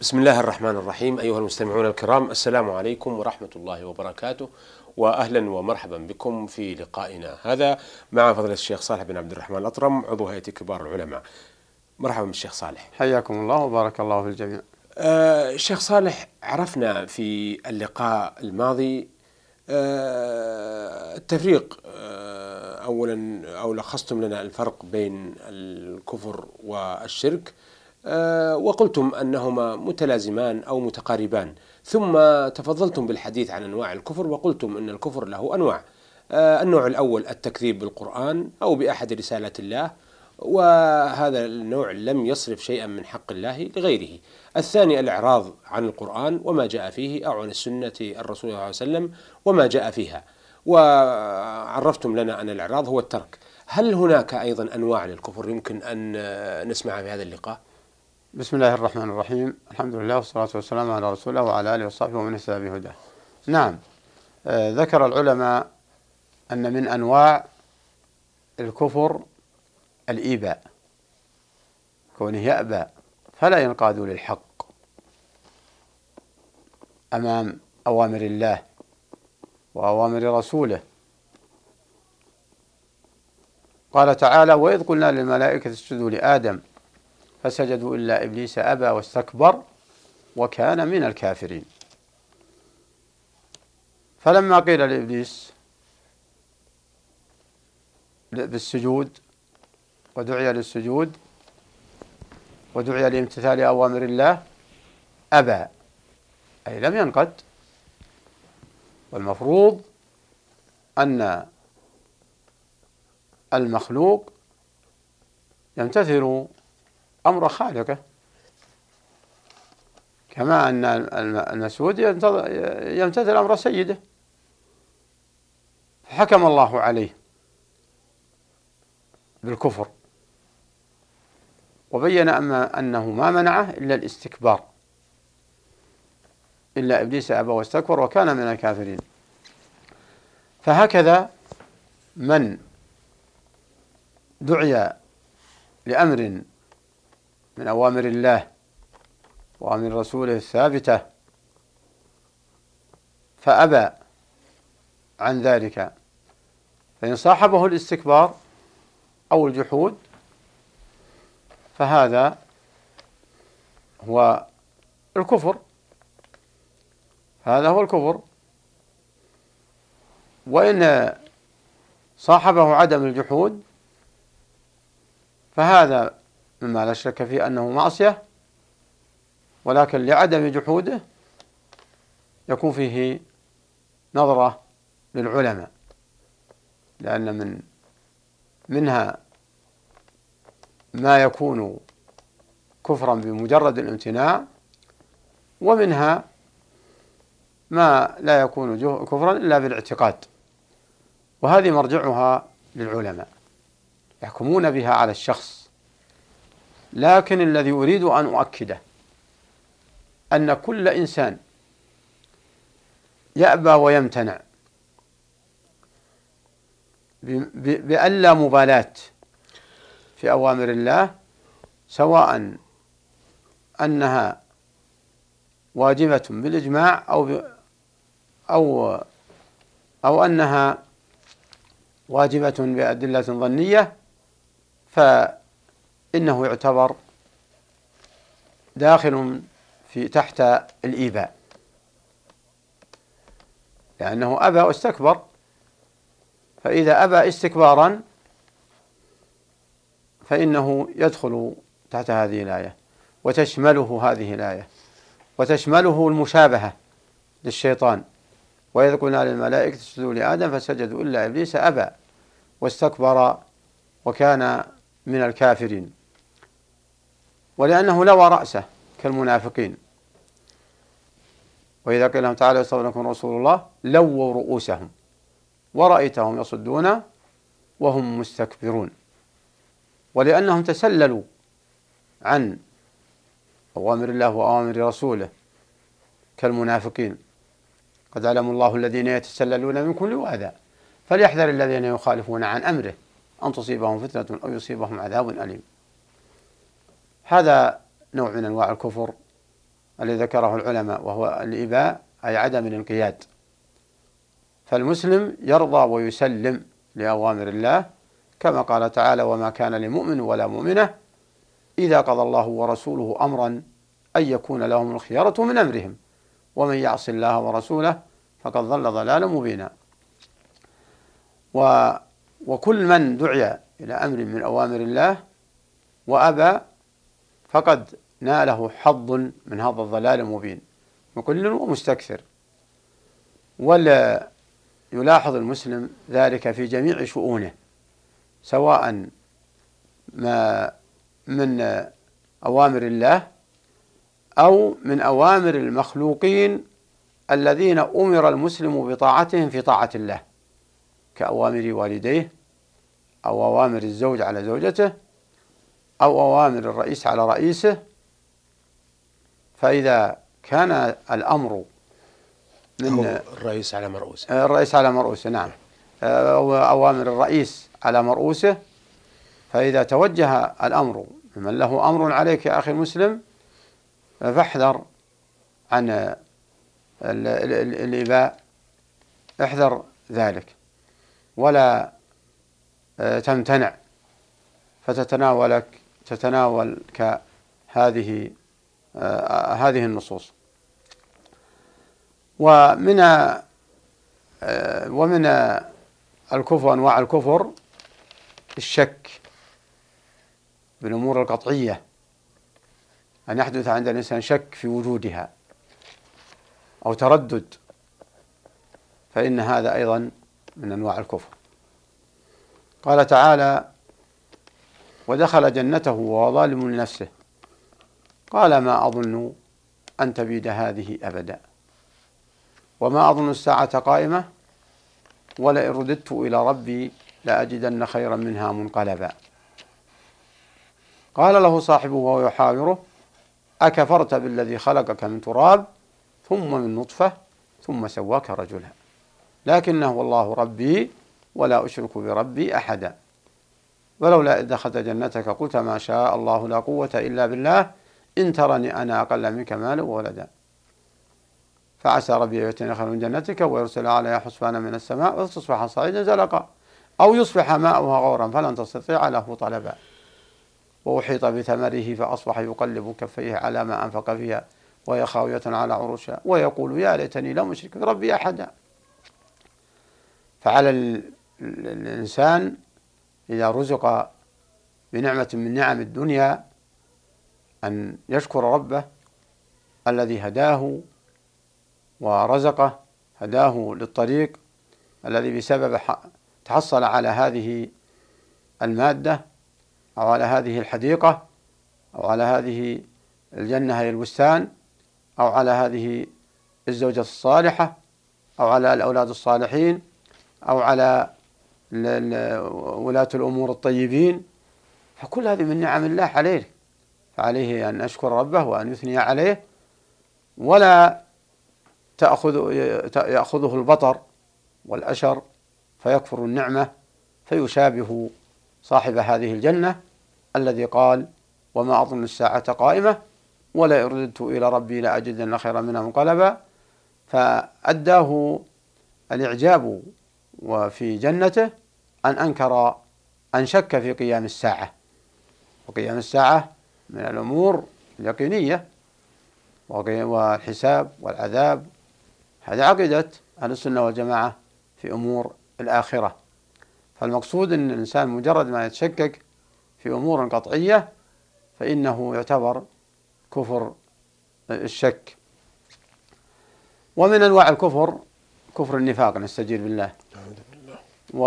بسم الله الرحمن الرحيم أيها المستمعون الكرام السلام عليكم ورحمة الله وبركاته وأهلا ومرحبا بكم في لقائنا هذا مع فضيلة الشيخ صالح بن عبد الرحمن الأطرم عضو هيئة كبار العلماء مرحبا بالشيخ صالح حياكم الله وبارك الله في الجميع آه الشيخ صالح عرفنا في اللقاء الماضي آه التفريق آه أولا أو لخصتم لنا الفرق بين الكفر والشرك وقلتم أنهما متلازمان أو متقاربان. ثم تفضلتم بالحديث عن أنواع الكفر وقلتم أن الكفر له أنواع. آه، النوع الأول التكذيب بالقرآن أو بأحد رسالات الله وهذا النوع لم يصرف شيئا من حق الله لغيره. الثاني الإعراض عن القرآن وما جاء فيه أو عن السنة الرسول صلى الله عليه وسلم وما جاء فيها. وعرفتم لنا أن الإعراض هو الترك. هل هناك أيضا أنواع للكفر يمكن أن نسمعها في هذا اللقاء؟ بسم الله الرحمن الرحيم. الحمد لله والصلاة والسلام على رسول الله وعلى آله وصحبه ومن اهتدى بهداه. نعم. آه ذكر العلماء أن من أنواع الكفر الإيباء كونه يأبى فلا ينقاد للحق أمام أوامر الله وأوامر رسوله. قال تعالى وإذ قلنا للملائكة اسجدوا لآدم فسجدوا إلا إبليس أبى واستكبر وكان من الكافرين. فلما قيل لإبليس بالسجود ودعي للسجود ودعي لامتثال أوامر الله أبى أي لم ينقد والمفروض أن المخلوق يمتثل أمر خالقه. كما أن المسعود يمتثل أمر سيده. فحكم الله عليه بالكفر. وبين أما أنه ما منعه إلا الاستكبار. إلا إبليس أبى واستكبر وكان من الكافرين. فهكذا من دعي لأمر من أوامر الله ومن رسوله الثابتة. فأبى عن ذلك. فإن صاحبه الاستكبار أو الجحود فهذا هو الكفر. هذا هو الكفر. وإن صاحبه عدم الجحود فهذا مما لا شك فيه أنه معصية ولكن لعدم جحوده يكون فيه نظرة للعلماء لأن من منها ما يكون كفرا بمجرد الامتناع ومنها ما لا يكون كفرا إلا بالاعتقاد. وهذه مرجعها للعلماء يحكمون بها على الشخص. لكن الذي أريد أن أؤكده أن كل إنسان يأبى ويمتنع بأن لا مبالاة في أوامر الله سواء أنها واجبة بالإجماع أو أو أو أنها واجبة بأدلة ظنية ف إنه يعتبر داخل في تحت الإيباء لأنه أبى واستكبر فإذا أبى استكبارا فإنه يدخل تحت هذه الآية وتشمله هذه الآية وتشمله المشابهة للشيطان. وإذ قلنا للملائكة اسجدوا لآدم فسجدوا إلا إبليس أبى واستكبر وكان من الكافرين. ولأنه لوى رأسه كالمنافقين. وإذا قيل لهم تعالى يستغفر رسول الله لووا رؤوسهم. ورأيتهم يصدون وهم مستكبرون. ولأنهم تسللوا عن أوامر الله وأوامر رسوله كالمنافقين. قد علم الله الذين يتسللون منكم لواذا فليحذر الذين يخالفون عن أمره أن تصيبهم فتنة أو يصيبهم عذاب أليم. هذا نوع من أنواع الكفر الذي ذكره العلماء وهو الإباء أي عدم الانقياد. فالمسلم يرضى ويسلم لأوامر الله كما قال تعالى وما كان لمؤمن ولا مؤمنة إذا قضى الله ورسوله أمرا أن يكون لهم الخيارة من أمرهم ومن يعص الله ورسوله فقد ضل ضلالا مبينا. و وكل من دعي إلى أمر من أوامر الله وأبى فقد ناله حظ من هذا الضلال المبين. وكل ومستكثر. ولا يلاحظ المسلم ذلك في جميع شؤونه. سواء ما من أوامر الله أو من أوامر المخلوقين الذين أمر المسلم بطاعتهم في طاعة الله. كأوامر والديه أو أوامر الزوج على زوجته أو أوامر الرئيس على رئيسه فإذا كان الأمر من الرئيس على مرؤوسه. الرئيس على مرؤوسه نعم. أو أوامر الرئيس على مرؤوسه فإذا توجه الأمر ممن له أمر عليك يا أخي المسلم فاحذر عن الإباء احذر ذلك. ولا آه، تمتنع فتتناولك تتناولك هذه آه، هذه النصوص. ومن آه، ومن الكفر أنواع الكفر الشك بالأمور القطعية أن يحدث عند الإنسان شك في وجودها أو تردد فإن هذا أيضا من أنواع الكفر. قال تعالى ودخل جنته وهو ظالم لنفسه. قال ما أظن أن تبيد هذه أبدا. وما أظن الساعة قائمة. ولئن رددت إلى ربي لأجدن خيرا منها منقلبا. قال له صاحبه وهو يحاوره أكفرت بالذي خلقك من تراب ثم من نطفة ثم سواك رجلا. لكنه والله ربي ولا أشرك بربي أحدا. ولولا إذ دخلت جنتك قلت ما شاء الله لا قوة إلا بالله إن ترني أنا أقل منك مالا وولدا. فعسى ربي يأتيني خير من جنتك ويرسل عليها حسبانا من السماء وتصبح صعيدا زلقا أو يصبح ماؤها غورا فلن تستطيع له طلبا. وأحيط بثمره فأصبح يقلب كفيه على ما أنفق فيها وهي خاوية على عروشها ويقول يا ليتني لم أشرك بربي أحدا. فعلى الإنسان إذا رزق بنعمة من نعم الدنيا أن يشكر ربه الذي هداه ورزقه هداه للطريق الذي بسبب تحصل على هذه المادة أو على هذه الحديقة أو على هذه الجنة هي البستان أو على هذه الزوجة الصالحة أو على الأولاد الصالحين أو على ولاة الأمور الطيبين فكل هذه من نعم الله عليه فعليه أن يشكر ربه وأن يثني عليه ولا تأخذ يأخذه البطر والأشر فيكفر النعمة فيشابه صاحب هذه الجنة الذي قال وما أظن الساعة قائمة ولا رددت إلى ربي لأجدن خيرا منها منقلبا فأداه الإعجاب وفي جنته أن أنكر أن شك في قيام الساعة. وقيام الساعة من الأمور اليقينية والحساب والعذاب. هذه عقيدة أهل السنة والجماعة في أمور الآخرة. فالمقصود أن الإنسان مجرد ما يتشكك في أمور قطعية فإنه يعتبر كفر الشك. ومن أنواع الكفر كفر النفاق نستجير بالله. و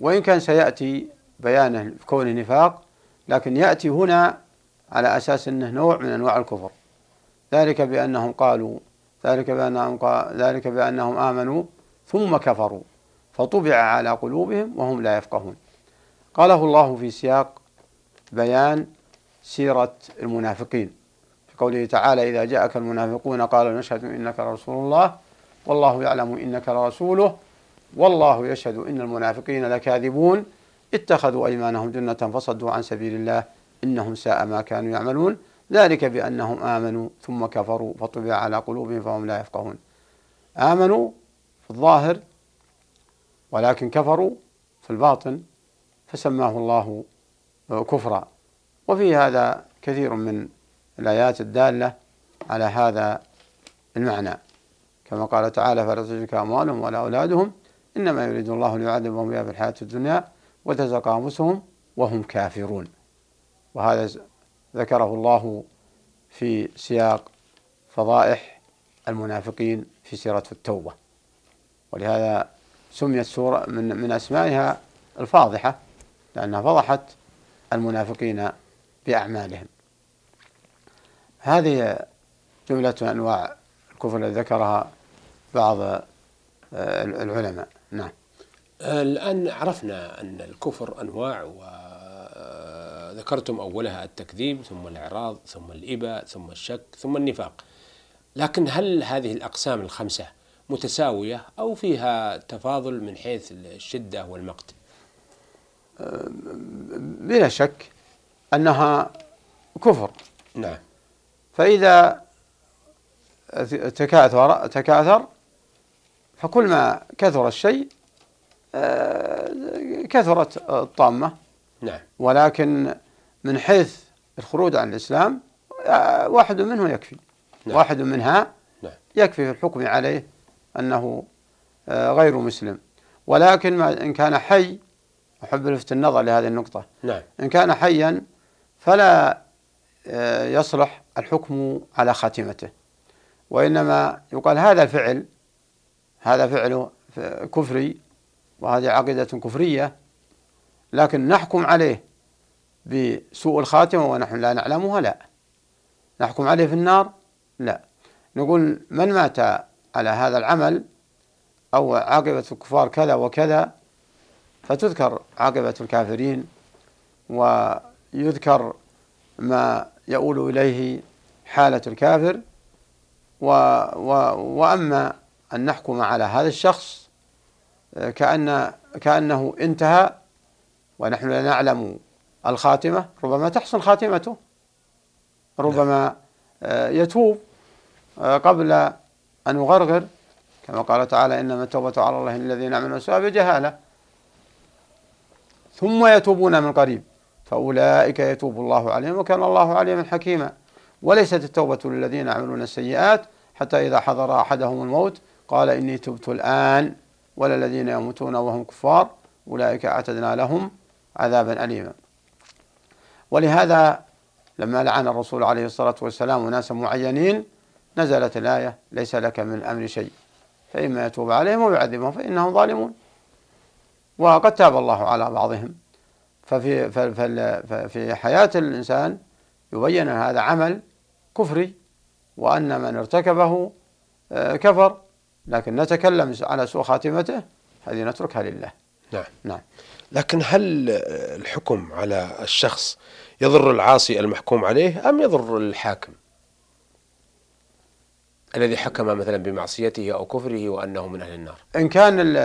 وإن كان سيأتي بيانه في كونه نفاق لكن يأتي هنا على أساس أنه نوع من أنواع الكفر. ذلك بأنهم قالوا ذلك بأنهم قال ذلك بأنهم آمنوا ثم كفروا فطبع على قلوبهم وهم لا يفقهون. قاله الله في سياق بيان سيرة المنافقين. في قوله تعالى إذا جاءك المنافقون قالوا نشهد إنك لرسول الله والله يعلم إنك لرسوله والله يشهد إن المنافقين لكاذبون. اتخذوا أيمانهم جنة فصدوا عن سبيل الله إنهم ساء ما كانوا يعملون. ذلك بأنهم آمنوا ثم كفروا فطبع على قلوبهم فهم لا يفقهون. آمنوا في الظاهر ولكن كفروا في الباطن فسماه الله كفرا. وفي هذا كثير من الآيات الدالة على هذا المعنى. كما قال تعالى فلا تجرك أموالهم ولا أولادهم إنما يريد الله ليعذبهم بها في الحياة الدنيا وتزق أنفسهم وهم كافرون. وهذا ذكره الله في سياق فضائح المنافقين في سيرة التوبة. ولهذا سميت سورة من, من أسمائها الفاضحة لأنها فضحت المنافقين بأعمالهم. هذه جملة أنواع الكفر التي ذكرها بعض آه، العلماء. نعم. الآن عرفنا أن الكفر أنواع وذكرتم أولها التكذيب ثم الإعراض ثم الإباء ثم الشك ثم النفاق. لكن هل هذه الأقسام الخمسة متساوية أو فيها تفاضل من حيث الشدة والمقت؟ بلا شك أنها كفر. نعم. فإذا تكاثر تكاثر فكل ما كثر الشيء آه، كثرت الطامة نعم ولكن من حيث الخروج عن الإسلام آه، واحد منه يكفي نعم. واحد منها نعم. يكفي في الحكم عليه أنه آه، غير مسلم ولكن ما إن كان حي أحب لفت النظر لهذه النقطة نعم. إن كان حيا فلا يصلح الحكم على خاتمته وإنما يقال هذا الفعل هذا فعل كفري وهذه عقيدة كفرية لكن نحكم عليه بسوء الخاتمة ونحن لا نعلمها لا. نحكم عليه في النار لا. نقول من مات على هذا العمل أو عاقبة الكفار كذا وكذا فتذكر عاقبة الكافرين ويذكر ما يؤول إليه حالة الكافر و و وأما أن نحكم على هذا الشخص آه، كأن كأنه انتهى ونحن لا نعلم الخاتمة ربما تحسن خاتمته ربما آه، يتوب آه، قبل أن يغرغر. كما قال تعالى إنما التوبة على الله الذين عملوا السوء بجهالة. ثم يتوبون من قريب فأولئك يتوب الله عليهم وكان الله عليما حكيما. وليست التوبة للذين يعملون السيئات حتى إذا حضر أحدهم الموت قال إني تبت الآن ولا الذين يموتون وهم كفار أولئك أعتدنا لهم عذابا أليما. ولهذا لما لعن الرسول عليه الصلاة والسلام ناسا معينين نزلت الآية ليس لك من الأمر شيء. فإما يتوب عليهم ويعذبهم فإنهم ظالمون. وقد تاب الله على بعضهم. ففي في حياة الإنسان يبين هذا عمل كفري وأن من ارتكبه آه، كفر. لكن نتكلم على سوء خاتمته هذه نتركها لله. نعم. نعم. لكن هل الحكم على الشخص يضر العاصي المحكوم عليه أم يضر الحاكم؟ الذي حكم مثلا بمعصيته أو كفره وأنه من أهل النار. إن كان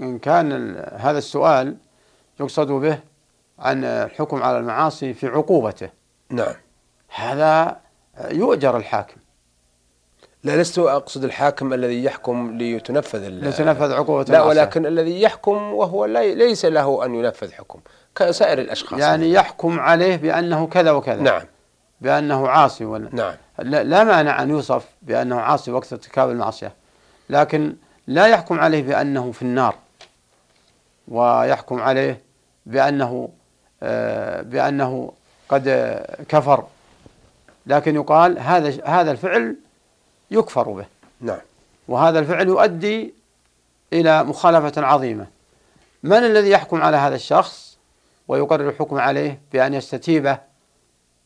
إن كان هذا السؤال يقصد به عن الحكم على المعاصي في عقوبته. نعم. هذا يؤجر الحاكم. لا لست أقصد الحاكم الذي يحكم ليتنفذ لتنفذ عقوبة لا ولكن الذي يحكم وهو ليس له أن ينفذ حكم كسائر الأشخاص. يعني يحكم عليه بأنه كذا وكذا. نعم. بأنه عاصي ولا نعم. لا مانع أن يوصف بأنه عاصي وقت ارتكاب المعصية لكن لا يحكم عليه بأنه في النار ويحكم عليه بأنه آه، بأنه قد كفر. لكن يقال هذا هذا الفعل يكفر به. نعم. وهذا الفعل يؤدي إلى مخالفة عظيمة. من الذي يحكم على هذا الشخص ويقرر الحكم عليه بأن يستتيبه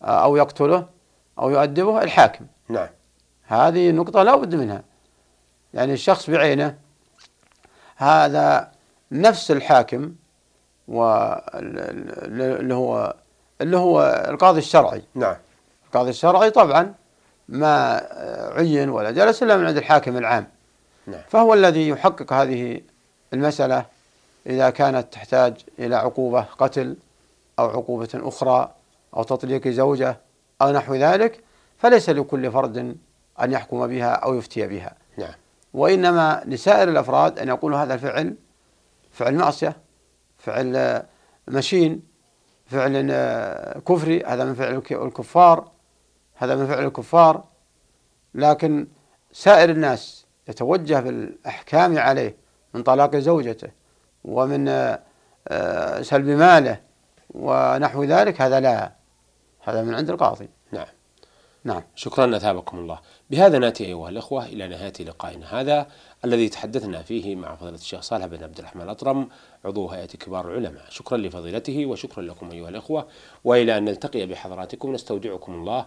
آه، أو يقتله أو يؤدبه؟ الحاكم. نعم. هذه نقطة لا بد منها. يعني الشخص بعينه هذا نفس الحاكم واللي هو اللي هو القاضي الشرعي. نعم. القاضي الشرعي طبعا ما عين ولا جلس إلا من عند الحاكم العام. نعم. فهو الذي يحقق هذه المسألة إذا كانت تحتاج إلى عقوبة قتل أو عقوبة أخرى أو تطليق زوجة أو نحو ذلك فليس لكل فرد أن يحكم بها أو يفتي بها. نعم. وإنما لسائر الأفراد أن يقولوا هذا الفعل فعل معصية فعل مشين فعل كفري هذا من فعل الكفار. هذا من فعل الكفار لكن سائر الناس يتوجه بالأحكام عليه من طلاق زوجته ومن آه، سلب ماله ونحو ذلك هذا لا هذا من عند القاضي. نعم. نعم. شكرا أثابكم الله. بهذا نأتي أيها الأخوة إلى نهاية لقائنا هذا الذي تحدثنا فيه مع فضيلة الشيخ صالح بن عبد الرحمن الأطرم عضو هيئة كبار العلماء. شكرا لفضيلته وشكرا لكم أيها الأخوة وإلى أن نلتقي بحضراتكم نستودعكم الله